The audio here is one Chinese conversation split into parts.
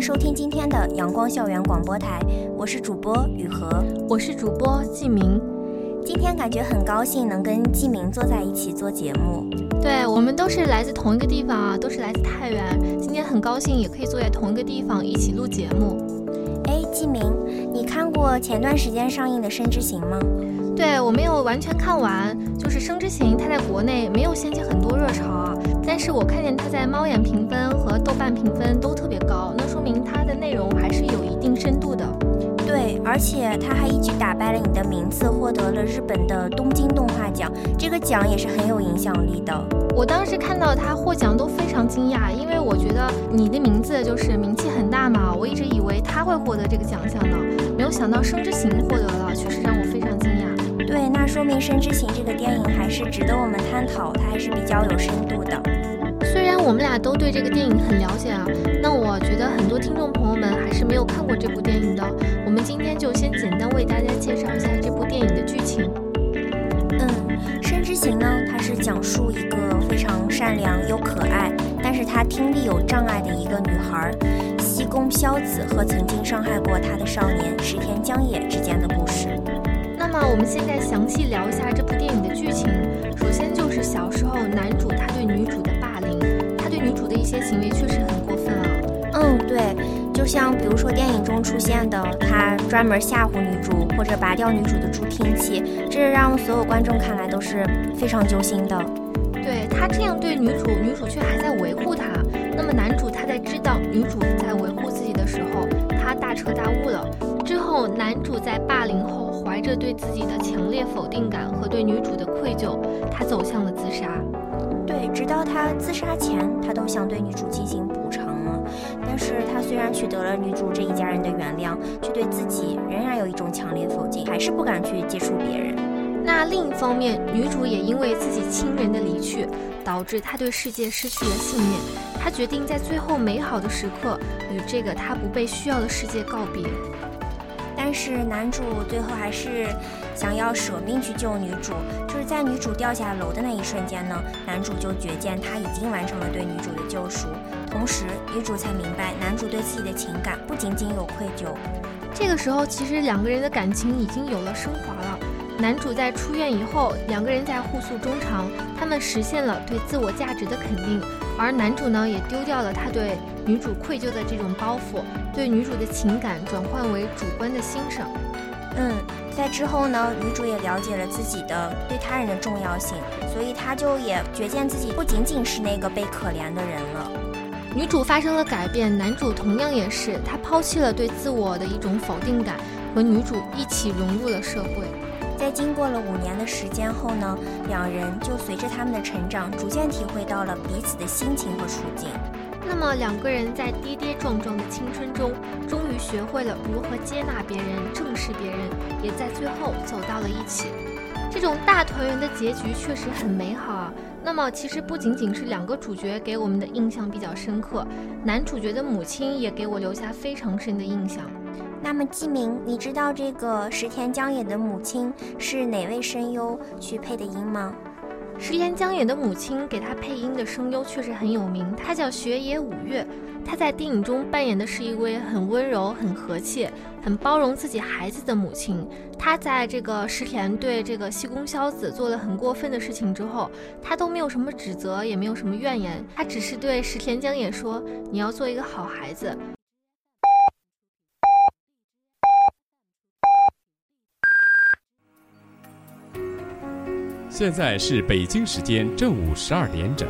收听今天的阳光校园广播台，我是主播雨禾，我是主播季明。今天感觉很高兴能跟季明坐在一起做节目。对我们都是来自同一个地方啊，都是来自太原。今天很高兴也可以坐在同一个地方一起录节目。哎，季明，你看过前段时间上映的《深之行》吗？对我没有完全看完，就是《生之行》，它在国内没有掀起很多热潮啊。但是我看见它在猫眼评分和豆瓣评分都特别高，那说明它的内容还是有一定深度的。对，而且它还一举打败了你的名字，获得了日本的东京动画奖，这个奖也是很有影响力的。我当时看到它获奖都非常惊讶，因为我觉得你的名字就是名气很大嘛，我一直以为他会获得这个奖项呢，没有想到《生之行》获得了，确实让我说明《深之行》这个电影还是值得我们探讨，它还是比较有深度的。虽然我们俩都对这个电影很了解啊，那我觉得很多听众朋友们还是没有看过这部电影的。我们今天就先简单为大家介绍一下这部电影的剧情。嗯，《深之行》呢，它是讲述一个非常善良又可爱，但是她听力有障碍的一个女孩西宫飘子和曾经伤害过她的少年石田江野之间的故事。那么我们现在详细聊一下这部电影的剧情。首先就是小时候男主他对女主的。一些行为确实很过分啊。嗯，对，就像比如说电影中出现的，他专门吓唬女主，或者拔掉女主的助听器，这让所有观众看来都是非常揪心的。对他这样对女主，女主却还在维护他。那么男主他在知道女主在维护自己的时候，他大彻大悟了。之后男主在霸凌后，怀着对自己的强烈否定感和对女主的愧疚，他走向了自杀。对，直到他自杀前，他都想对女主进行补偿了。但是他虽然取得了女主这一家人的原谅，却对自己仍然有一种强烈否定，还是不敢去接触别人。那另一方面，女主也因为自己亲人的离去，导致她对世界失去了信念。她决定在最后美好的时刻，与这个她不被需要的世界告别。但是男主最后还是想要舍命去救女主，就是在女主掉下楼的那一瞬间呢，男主就觉见他已经完成了对女主的救赎，同时女主才明白男主对自己的情感不仅仅有愧疚。这个时候，其实两个人的感情已经有了升华了。男主在出院以后，两个人在互诉衷肠，他们实现了对自我价值的肯定，而男主呢，也丢掉了他对女主愧疚的这种包袱，对女主的情感转换为主观的欣赏。嗯，在之后呢，女主也了解了自己的对他人的重要性，所以她就也觉见自己不仅仅是那个被可怜的人了。女主发生了改变，男主同样也是，他抛弃了对自我的一种否定感，和女主一起融入了社会。在经过了五年的时间后呢，两人就随着他们的成长，逐渐体会到了彼此的心情和处境。那么两个人在跌跌撞撞的青春中，终于学会了如何接纳别人、正视别人，也在最后走到了一起。这种大团圆的结局确实很美好啊。那么其实不仅仅是两个主角给我们的印象比较深刻，男主角的母亲也给我留下非常深的印象。那么季明，你知道这个石田江野的母亲是哪位声优去配的音吗？石田江野的母亲给他配音的声优确实很有名，他叫雪野五月。他在电影中扮演的是一位很温柔、很和气、很包容自己孩子的母亲。他在这个石田对这个西宫硝子做了很过分的事情之后，他都没有什么指责，也没有什么怨言，他只是对石田江野说：“你要做一个好孩子。”现在是北京时间正午十二点整，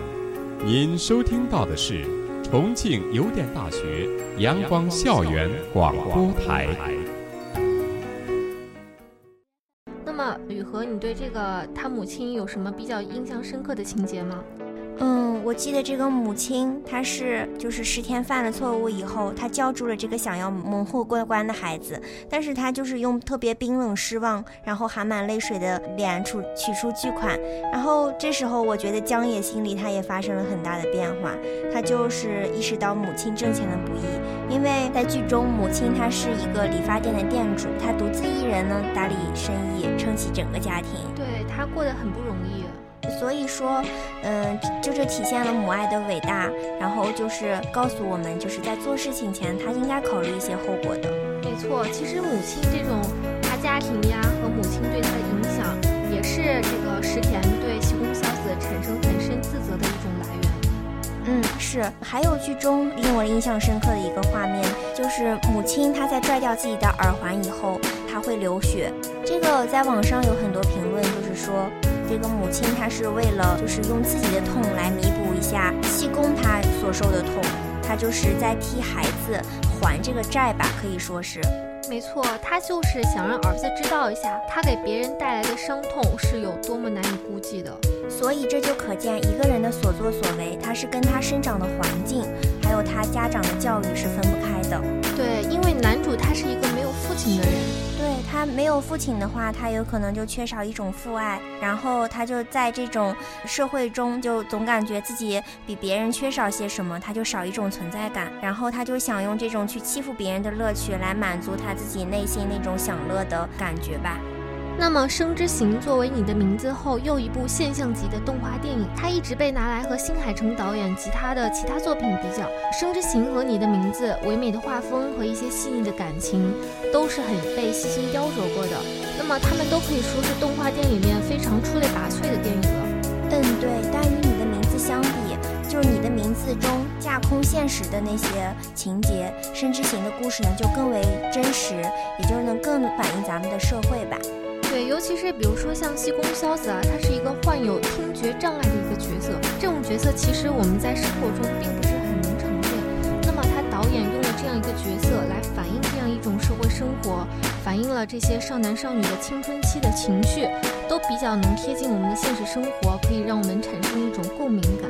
您收听到的是重庆邮电大学阳光校园广播台。那么，雨禾，你对这个他母亲有什么比较印象深刻的情节吗？嗯，我记得这个母亲，她是就是十天犯了错误以后，她叫住了这个想要蒙混过关的孩子，但是她就是用特别冰冷失望，然后含满泪水的脸出取出巨款，然后这时候我觉得江野心里他也发生了很大的变化，他就是意识到母亲挣钱的不易，因为在剧中母亲她是一个理发店的店主，她独自一人呢打理生意，撑起整个家庭，对她过得很不容易。所以说，嗯，就这体现了母爱的伟大，然后就是告诉我们，就是在做事情前，他应该考虑一些后果的。没错，其实母亲这种大家庭呀，和母亲对他的影响，也是这个石田对西宫小子产生很深自责的一种来源。嗯，是。还有剧中令我印象深刻的一个画面，就是母亲她在拽掉自己的耳环以后，她会流血。这个在网上有很多评论，就是说。这个母亲，她是为了就是用自己的痛来弥补一下气功她所受的痛，她就是在替孩子还这个债吧，可以说是。没错，她就是想让儿子知道一下，他给别人带来的伤痛是有多么难以估计的。所以这就可见一个人的所作所为，他是跟他生长的环境，还有他家长的教育是分不开的。对，因为男主他是一个没有父亲的人。对他没有父亲的话，他有可能就缺少一种父爱，然后他就在这种社会中就总感觉自己比别人缺少些什么，他就少一种存在感，然后他就想用这种去欺负别人的乐趣来满足他自己内心那种享乐的感觉吧。那么，《生之行》作为你的名字后又一部现象级的动画电影，它一直被拿来和新海诚导演及他的其他作品比较。《生之行》和你的名字，唯美的画风和一些细腻的感情，都是很被细心雕琢过的。那么，他们都可以说是动画电影里面非常出类拔萃的电影了。嗯，对。但与你的名字相比，就是你的名字中架空现实的那些情节，《生之行》的故事呢，就更为真实，也就是能更反映咱们的社会吧。对，尤其是比如说像西宫萧子啊，他是一个患有听觉障碍的一个角色。这种角色其实我们在生活中并不是很能呈现。那么他导演用了这样一个角色来反映这样一种社会生活，反映了这些少男少女的青春期的情绪，都比较能贴近我们的现实生活，可以让我们产生一种共鸣感。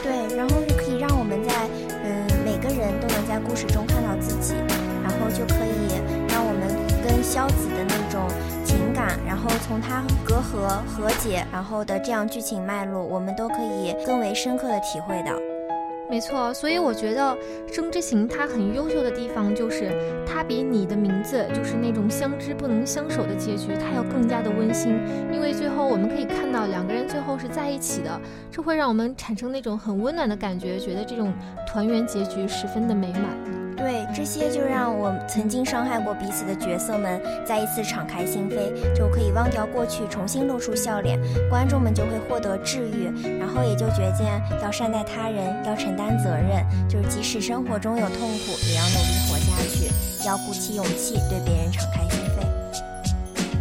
对，然后是可以让我们在嗯每个人都能在故事中看到自己，然后就可以让我们跟萧子的那。然后从他隔阂和解，然后的这样剧情脉络，我们都可以更为深刻的体会到。没错，所以我觉得《生之行》它很优秀的地方，就是它比你的名字，就是那种相知不能相守的结局，它要更加的温馨。因为最后我们可以看到两个人最后是在一起的，这会让我们产生那种很温暖的感觉，觉得这种团圆结局十分的美满。对，这些就让我曾经伤害过彼此的角色们再一次敞开心扉，就可以忘掉过去，重新露出笑脸，观众们就会获得治愈，然后也就觉见要善待他人，要承担责任，就是即使生活中有痛苦，也要努力活下去，要鼓起勇气对别人敞开心扉。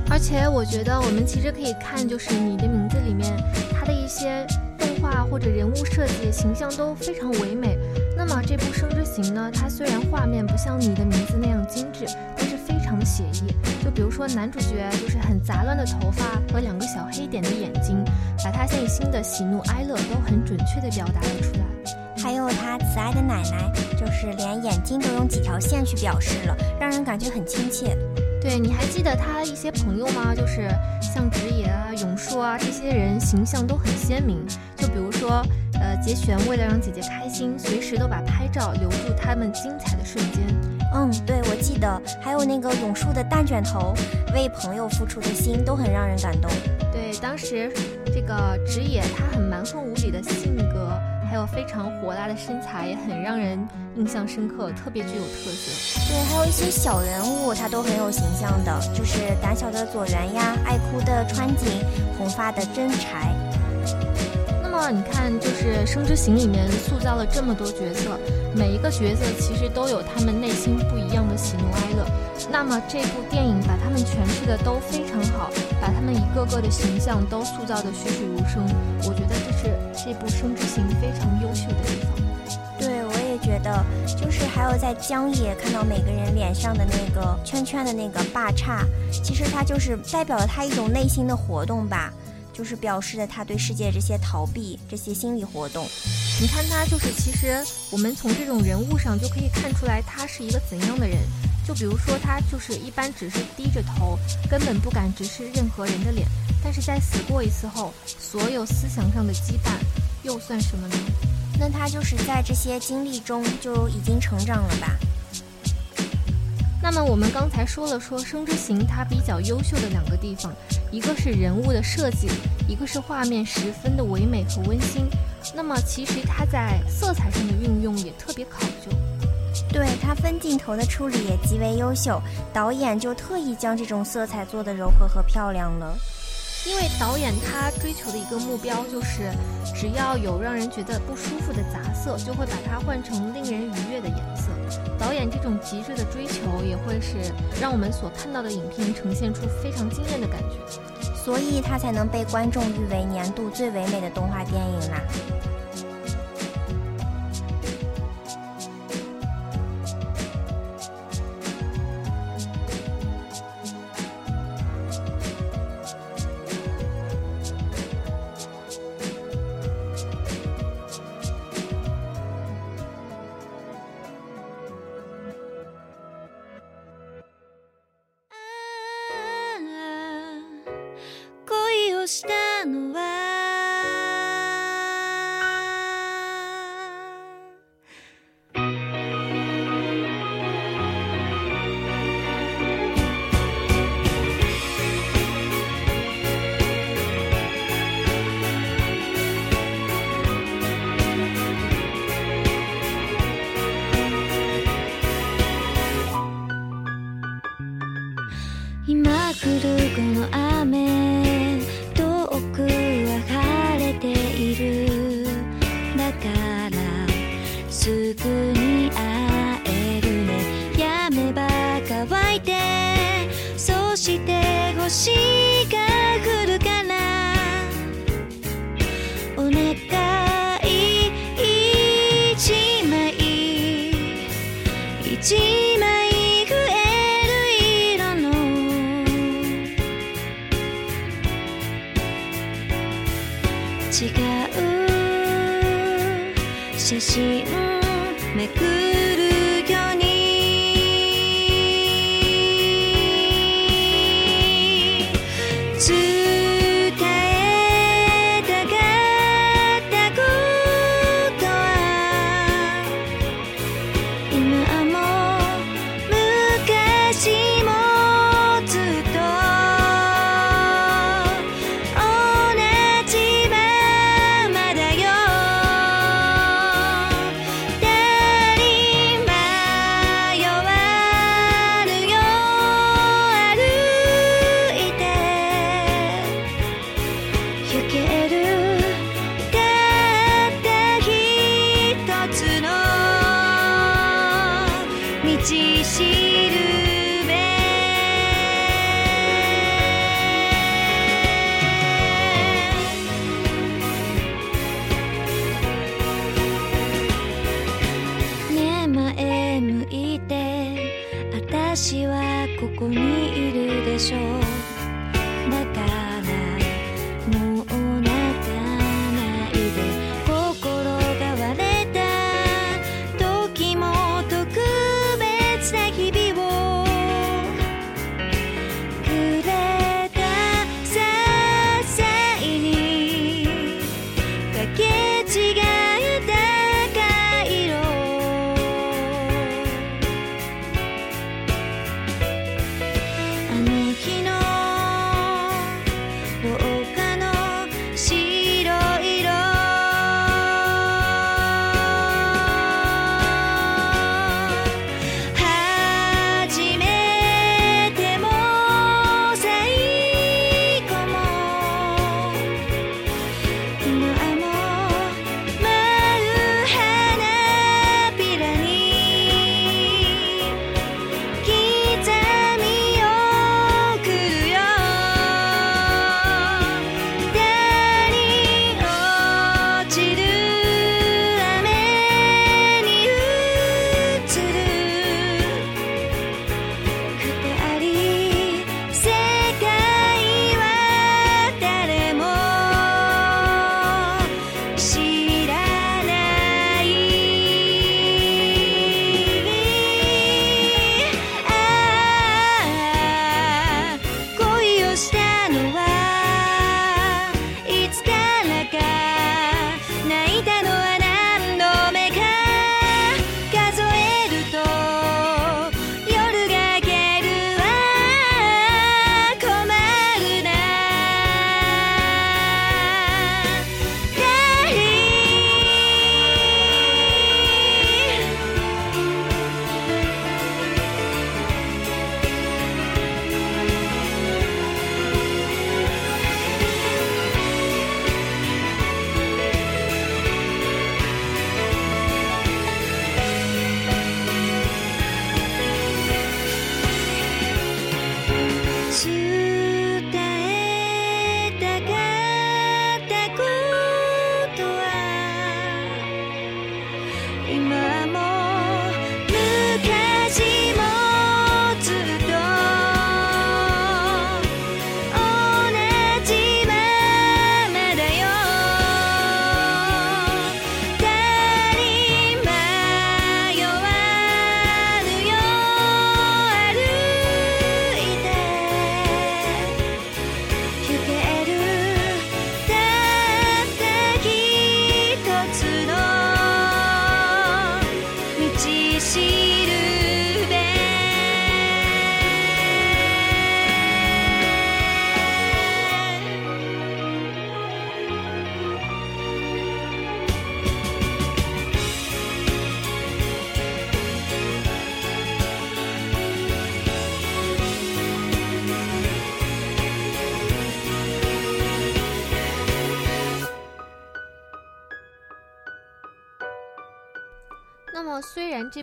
而且我觉得我们其实可以看，就是你的名字里面，它的一些动画或者人物设计形象都非常唯美。那么这部《生之行》呢，它虽然画面不像你的名字那样精致，但是非常的写意。就比如说男主角就是很杂乱的头发和两个小黑点的眼睛，把他内心的喜怒哀乐都很准确的表达了出来。还有他慈爱的奶奶，就是连眼睛都用几条线去表示了，让人感觉很亲切。对，你还记得他一些朋友吗？就是像直野啊、永树啊这些人形象都很鲜明。就比如说。呃，节选为了让姐姐开心，随时都把拍照留住他们精彩的瞬间。嗯，对，我记得还有那个永树的蛋卷头，为朋友付出的心都很让人感动。对，当时这个直野他很蛮横无理的性格，还有非常火辣的身材，也很让人印象深刻，特别具有特色。对，还有一些小人物，他都很有形象的，就是胆小的佐原呀，爱哭的川井，红发的真柴。么你看，就是《生之行》里面塑造了这么多角色，每一个角色其实都有他们内心不一样的喜怒哀乐。那么这部电影把他们诠释的都非常好，把他们一个个的形象都塑造的栩栩如生。我觉得这是这部《生之行》非常优秀的地方。对，我也觉得，就是还有在江野看到每个人脸上的那个圈圈的那个霸叉，其实它就是代表了他一种内心的活动吧。就是表示了他对世界这些逃避、这些心理活动。你看他，就是其实我们从这种人物上就可以看出来，他是一个怎样的人。就比如说，他就是一般只是低着头，根本不敢直视任何人的脸。但是在死过一次后，所有思想上的羁绊又算什么呢？那他就是在这些经历中就已经成长了吧？那么我们刚才说了说《生之行》它比较优秀的两个地方，一个是人物的设计，一个是画面十分的唯美和温馨。那么其实它在色彩上的运用也特别考究，对它分镜头的处理也极为优秀，导演就特意将这种色彩做得柔和和漂亮了。因为导演他追求的一个目标就是，只要有让人觉得不舒服的杂色，就会把它换成令人愉悦的颜色。导演这种极致的追求，也会是让我们所看到的影片呈现出非常惊艳的感觉，所以它才能被观众誉为年度最唯美的动画电影啦。した一枚増える色の。違う。写真。道しる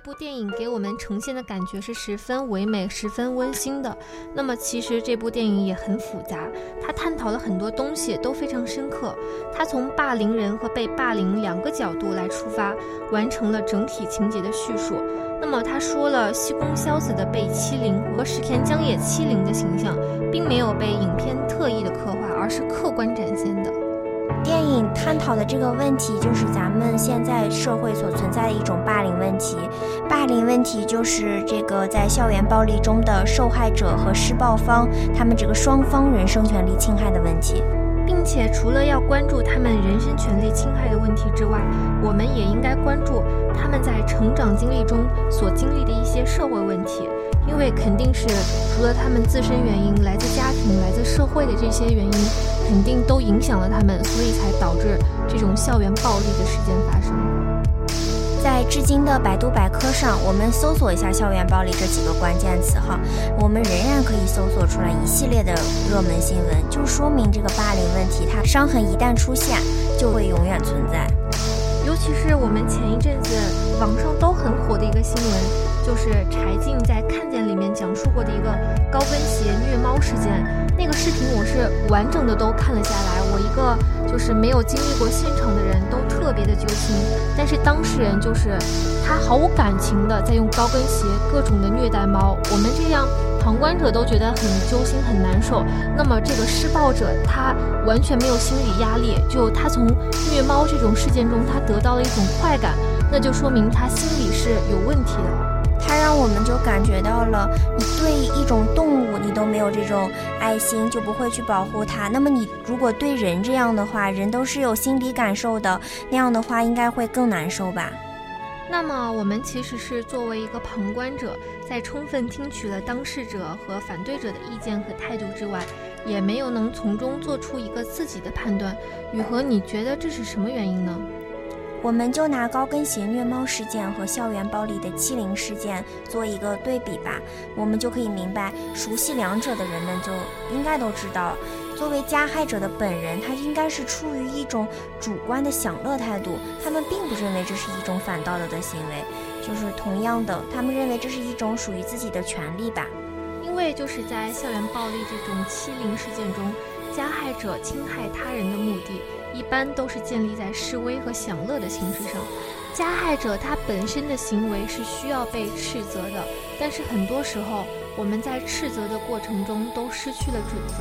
部电影给我们呈现的感觉是十分唯美、十分温馨的，那么其实这部电影也很复杂。它探讨了很多东西，都非常深刻。它从霸凌人和被霸凌两个角度来出发，完成了整体情节的叙述。那么他说了，西宫硝子的被欺凌和石田将野欺凌的形象，并没有被影片特意的刻画，而是客观展现的。电影探讨的这个问题，就是咱们现在社会所存在的一种霸凌问题。霸凌问题就是这个在校园暴力中的受害者和施暴方，他们这个双方人身权利侵害的问题。并且，除了要关注他们人身权利侵害的问题之外，我们也应该关注他们在成长经历中所经历的一些社会问题。因为肯定是除了他们自身原因，来自家庭、来自社会的这些原因，肯定都影响了他们，所以才导致这种校园暴力的事件发生。在至今的百度百科上，我们搜索一下“校园暴力”这几个关键词哈，我们仍然可以搜索出来一系列的热门新闻，就说明这个霸凌问题，它伤痕一旦出现，就会永远存在。尤其是我们前一阵子网上都很火的一个新闻。就是柴静在《看见》里面讲述过的一个高跟鞋虐猫事件，那个视频我是完整的都看了下来。我一个就是没有经历过现场的人都特别的揪心，但是当事人就是他毫无感情的在用高跟鞋各种的虐待猫，我们这样旁观者都觉得很揪心很难受。那么这个施暴者他完全没有心理压力，就他从虐猫这种事件中他得到了一种快感，那就说明他心里是有问题的。它让我们就感觉到了，你对一种动物你都没有这种爱心，就不会去保护它。那么你如果对人这样的话，人都是有心理感受的，那样的话应该会更难受吧？那么我们其实是作为一个旁观者，在充分听取了当事者和反对者的意见和态度之外，也没有能从中做出一个自己的判断。雨禾，你觉得这是什么原因呢？我们就拿高跟鞋虐猫事件和校园暴力的欺凌事件做一个对比吧，我们就可以明白，熟悉两者的人们就应该都知道，作为加害者的本人，他应该是出于一种主观的享乐态度，他们并不认为这是一种反道德的行为，就是同样的，他们认为这是一种属于自己的权利吧。因为就是在校园暴力这种欺凌事件中，加害者侵害他人的目的。一般都是建立在示威和享乐的形式上，加害者他本身的行为是需要被斥责的，但是很多时候我们在斥责的过程中都失去了准则。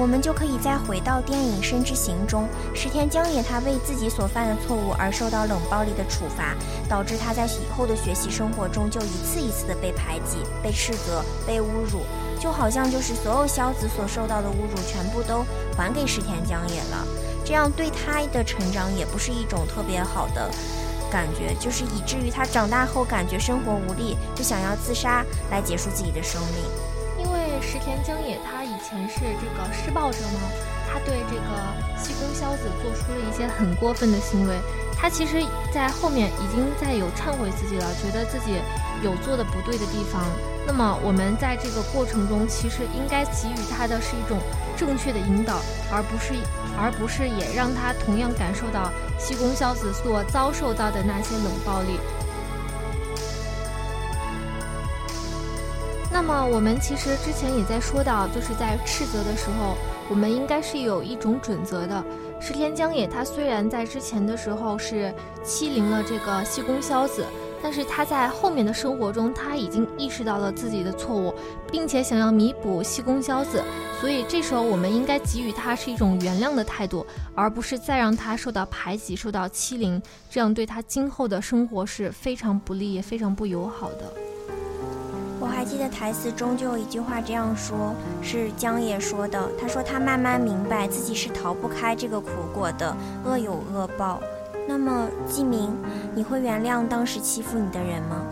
我们就可以再回到电影《深之行》中，石田江野他为自己所犯的错误而受到冷暴力的处罚，导致他在以后的学习生活中就一次一次的被排挤、被斥责、被侮辱，就好像就是所有萧子所受到的侮辱全部都还给石田江野了。这样对他的成长也不是一种特别好的感觉，就是以至于他长大后感觉生活无力，就想要自杀来结束自己的生命。因为石田将也他以前是这个施暴者嘛，他对这个西宫硝子做出了一些很过分的行为，他其实在后面已经在有忏悔自己了，觉得自己有做的不对的地方。那么我们在这个过程中，其实应该给予他的是一种正确的引导，而不是。而不是也让他同样感受到西宫孝子所遭受到的那些冷暴力。那么我们其实之前也在说到，就是在斥责的时候，我们应该是有一种准则的。石田江野他虽然在之前的时候是欺凌了这个西宫硝子。但是他在后面的生活中，他已经意识到了自己的错误，并且想要弥补西宫硝子，所以这时候我们应该给予他是一种原谅的态度，而不是再让他受到排挤、受到欺凌，这样对他今后的生活是非常不利、也非常不友好的。我还记得台词中就有一句话这样说，是江野说的，他说他慢慢明白自己是逃不开这个苦果的，恶有恶报。那么，季明，你会原谅当时欺负你的人吗？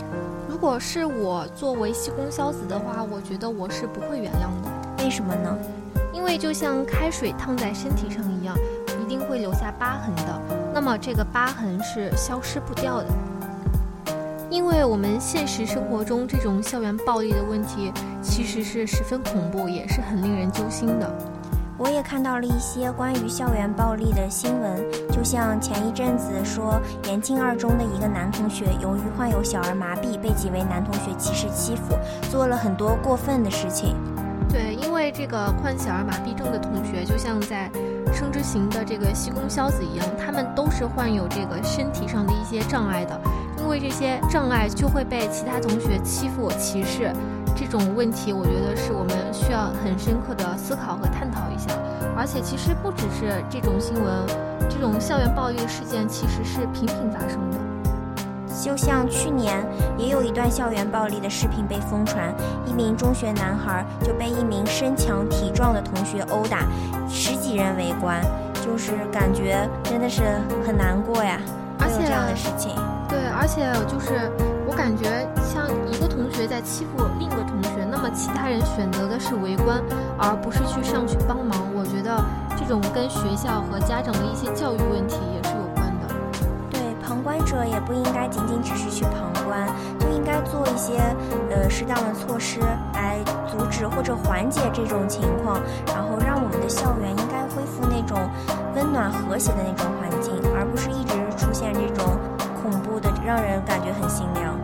如果是我作为西宫硝子的话，我觉得我是不会原谅的。为什么呢？因为就像开水烫在身体上一样，一定会留下疤痕的。那么这个疤痕是消失不掉的。因为我们现实生活中这种校园暴力的问题，其实是十分恐怖，也是很令人揪心的。我也看到了一些关于校园暴力的新闻，就像前一阵子说延庆二中的一个男同学，由于患有小儿麻痹，被几位男同学歧视欺负，做了很多过分的事情。对，因为这个患小儿麻痹症的同学，就像在生之行的这个西宫硝子一样，他们都是患有这个身体上的一些障碍的。因为这些障碍就会被其他同学欺负、歧视，这种问题我觉得是我们需要很深刻的思考和探讨一下。而且其实不只是这种新闻，这种校园暴力事件其实是频频发生的。就像去年也有一段校园暴力的视频被疯传，一名中学男孩就被一名身强体壮的同学殴打，十几人围观，就是感觉真的是很难过呀。而且这样的事情。而且就是我感觉像一个同学在欺负另一个同学，那么其他人选择的是围观，而不是去上去帮忙。我觉得这种跟学校和家长的一些教育问题也是有关的。对，旁观者也不应该仅仅只是去旁观，就应该做一些呃适当的措施来阻止或者缓解这种情况，然后让我们的校园应该恢复那种温暖和谐的那种环境，而不是一直出现这种。恐怖的，让人感觉很心凉。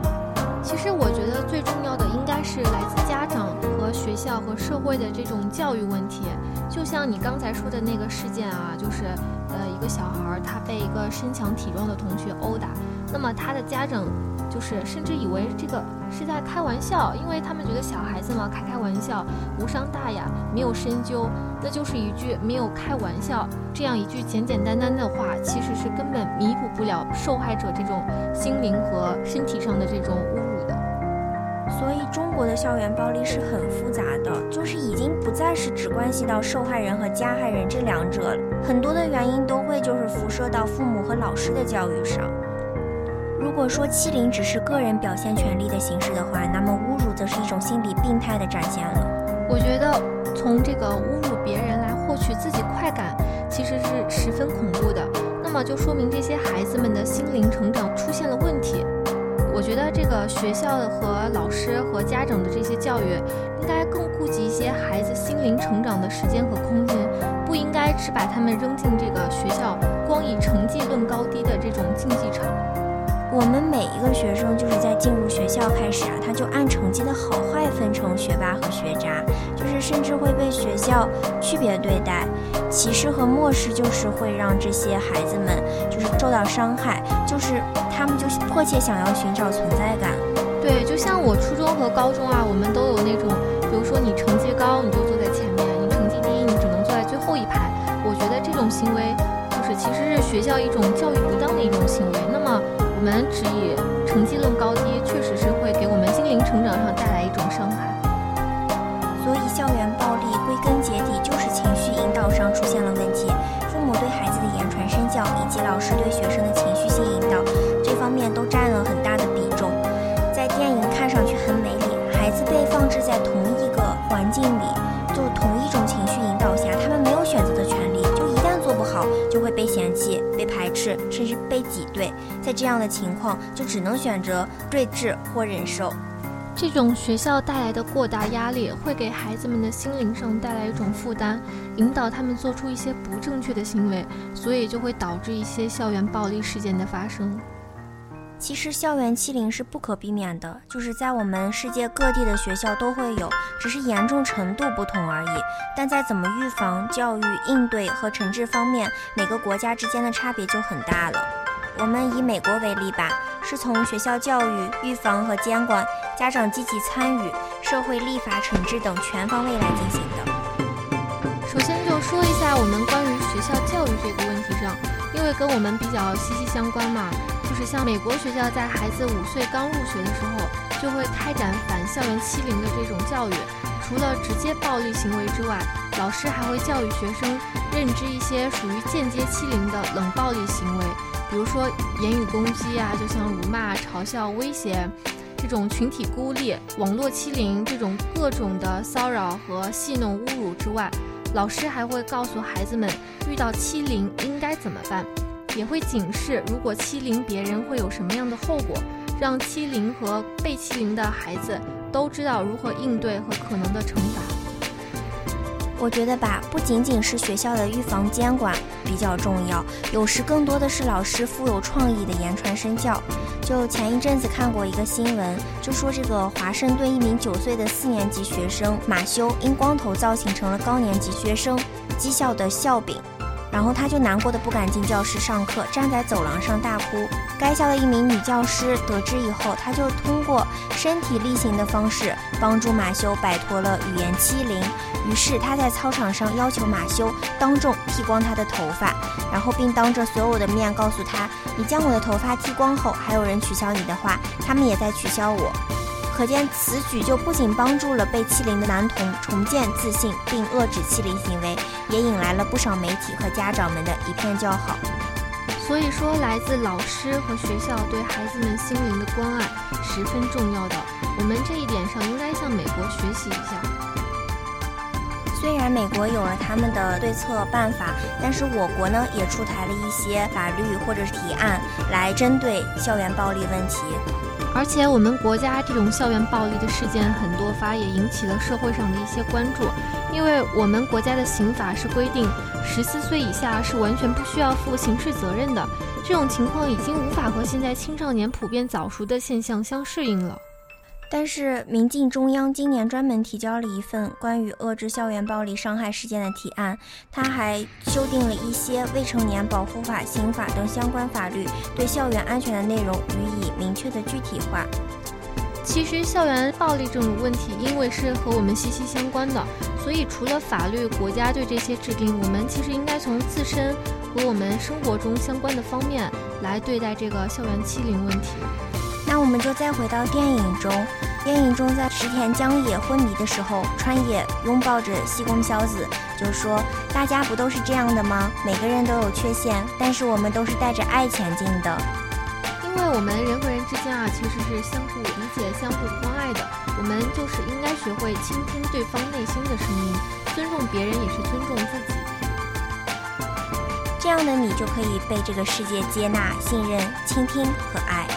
其实我觉得最重要的应该是来自家长和学校和社会的这种教育问题。就像你刚才说的那个事件啊，就是呃一个小孩他被一个身强体壮的同学殴打，那么他的家长。就是甚至以为这个是在开玩笑，因为他们觉得小孩子嘛，开开玩笑，无伤大雅，没有深究，那就是一句没有开玩笑这样一句简简单单的话，其实是根本弥补不了受害者这种心灵和身体上的这种侮辱的。所以中国的校园暴力是很复杂的，就是已经不再是只关系到受害人和加害人这两者了，很多的原因都会就是辐射到父母和老师的教育上。如果说欺凌只是个人表现权利的形式的话，那么侮辱则是一种心理病态的展现了。我觉得从这个侮辱别人来获取自己快感，其实是十分恐怖的。那么就说明这些孩子们的心灵成长出现了问题。我觉得这个学校和老师和家长的这些教育，应该更顾及一些孩子心灵成长的时间和空间，不应该只把他们扔进这个学校光以成绩论高低的这种竞技场。我们每一个学生就是在进入学校开始啊，他就按成绩的好坏分成学霸和学渣，就是甚至会被学校区别对待，歧视和漠视就是会让这些孩子们就是受到伤害，就是他们就迫切想要寻找存在感。对，就像我初中和高中啊，我们都有那种，比如说你成绩高，你就坐在前面；你成绩低，你只能坐在最后一排。我觉得这种行为就是其实是学校一种教育不当的一种行为。那么。我们只以成绩论高低，确实是会给我们心灵成长上带来一种伤害。所以，校园暴力归根结底就是情绪引导上出现了问题。父母对孩子的言传身教，以及老师对学生的情绪性引导，这方面都占了很大的比重。在电影看上去很美丽，孩子被放置在同一个环境里，就同一种情绪引导下，他们没有选择的权利。就一旦做不好，就会被嫌弃、甚至被挤兑。在这样的情况，就只能选择睿智或忍受。这种学校带来的过大压力，会给孩子们的心灵上带来一种负担，引导他们做出一些不正确的行为，所以就会导致一些校园暴力事件的发生。其实，校园欺凌是不可避免的，就是在我们世界各地的学校都会有，只是严重程度不同而已。但在怎么预防、教育、应对和惩治方面，每个国家之间的差别就很大了。我们以美国为例吧，是从学校教育、预防和监管、家长积极参与、社会立法惩治等全方位来进行的。首先就说一下我们关于学校教育这个问题上，因为跟我们比较息息相关嘛，就是像美国学校在孩子五岁刚入学的时候，就会开展反校园欺凌的这种教育，除了直接暴力行为之外，老师还会教育学生认知一些属于间接欺凌的冷暴力行为。比如说言语攻击啊，就像辱骂、嘲笑、威胁，这种群体孤立、网络欺凌这种各种的骚扰和戏弄侮辱之外，老师还会告诉孩子们，遇到欺凌应该怎么办，也会警示如果欺凌别人会有什么样的后果，让欺凌和被欺凌的孩子都知道如何应对和可能的惩罚。我觉得吧，不仅仅是学校的预防监管比较重要，有时更多的是老师富有创意的言传身教。就前一阵子看过一个新闻，就说这个华盛顿一名九岁的四年级学生马修，因光头造型成了高年级学生讥笑的笑柄。然后他就难过的不敢进教室上课，站在走廊上大哭。该校的一名女教师得知以后，她就通过身体力行的方式帮助马修摆脱了语言欺凌。于是他在操场上要求马修当众剃光他的头发，然后并当着所有的面告诉他：“你将我的头发剃光后，还有人取笑你的话，他们也在取笑我。”可见此举就不仅帮助了被欺凌的男童重建自信，并遏制欺凌行为，也引来了不少媒体和家长们的一片叫好。所以说，来自老师和学校对孩子们心灵的关爱十分重要的。我们这一点上应该向美国学习一下。虽然美国有了他们的对策办法，但是我国呢也出台了一些法律或者是提案来针对校园暴力问题。而且我们国家这种校园暴力的事件很多发，也引起了社会上的一些关注。因为我们国家的刑法是规定，十四岁以下是完全不需要负刑事责任的。这种情况已经无法和现在青少年普遍早熟的现象相适应了。但是，民进中央今年专门提交了一份关于遏制校园暴力伤害事件的提案，他还修订了一些未成年保护法、刑法等相关法律，对校园安全的内容予以明确的具体化。其实，校园暴力这种问题，因为是和我们息息相关的，所以除了法律、国家对这些制定，我们其实应该从自身和我们生活中相关的方面来对待这个校园欺凌问题。那我们就再回到电影中，电影中在石田江野昏迷的时候，川野拥抱着西宫硝子，就说：“大家不都是这样的吗？每个人都有缺陷，但是我们都是带着爱前进的。因为我们人和人之间啊，其实是相互理解、相互关爱的。我们就是应该学会倾听对方内心的声音，尊重别人也是尊重自己。这样的你就可以被这个世界接纳、信任、倾听和爱。”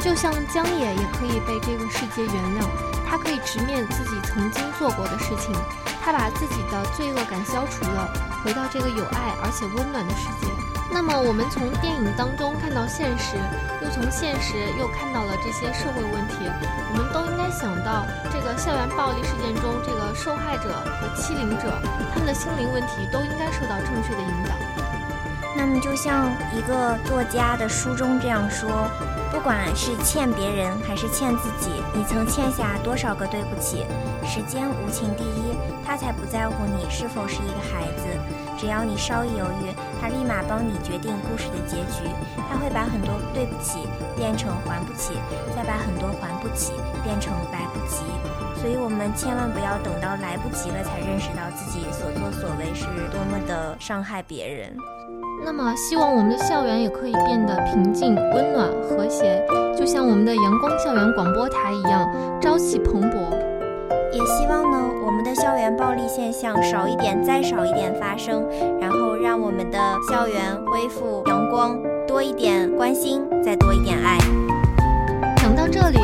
就像江野也可以被这个世界原谅，他可以直面自己曾经做过的事情，他把自己的罪恶感消除了，回到这个有爱而且温暖的世界。那么，我们从电影当中看到现实，又从现实又看到了这些社会问题，我们都应该想到，这个校园暴力事件中，这个受害者和欺凌者，他们的心灵问题都应该受到正确的引导。那么，就像一个作家的书中这样说。不管是欠别人还是欠自己，你曾欠下多少个对不起？时间无情第一，他才不在乎你是否是一个孩子。只要你稍一犹豫，他立马帮你决定故事的结局。他会把很多对不起变成还不起，再把很多还不起变成来不及。所以，我们千万不要等到来不及了才认识到自己所作所为是多么的伤害别人。那么，希望我们的校园也可以变得平静、温暖、和谐，就像我们的阳光校园广播台一样，朝气蓬勃。也希望呢，我们的校园暴力现象少一点，再少一点发生，然后让我们的校园恢复阳光，多一点关心，再多一点爱。讲到这里。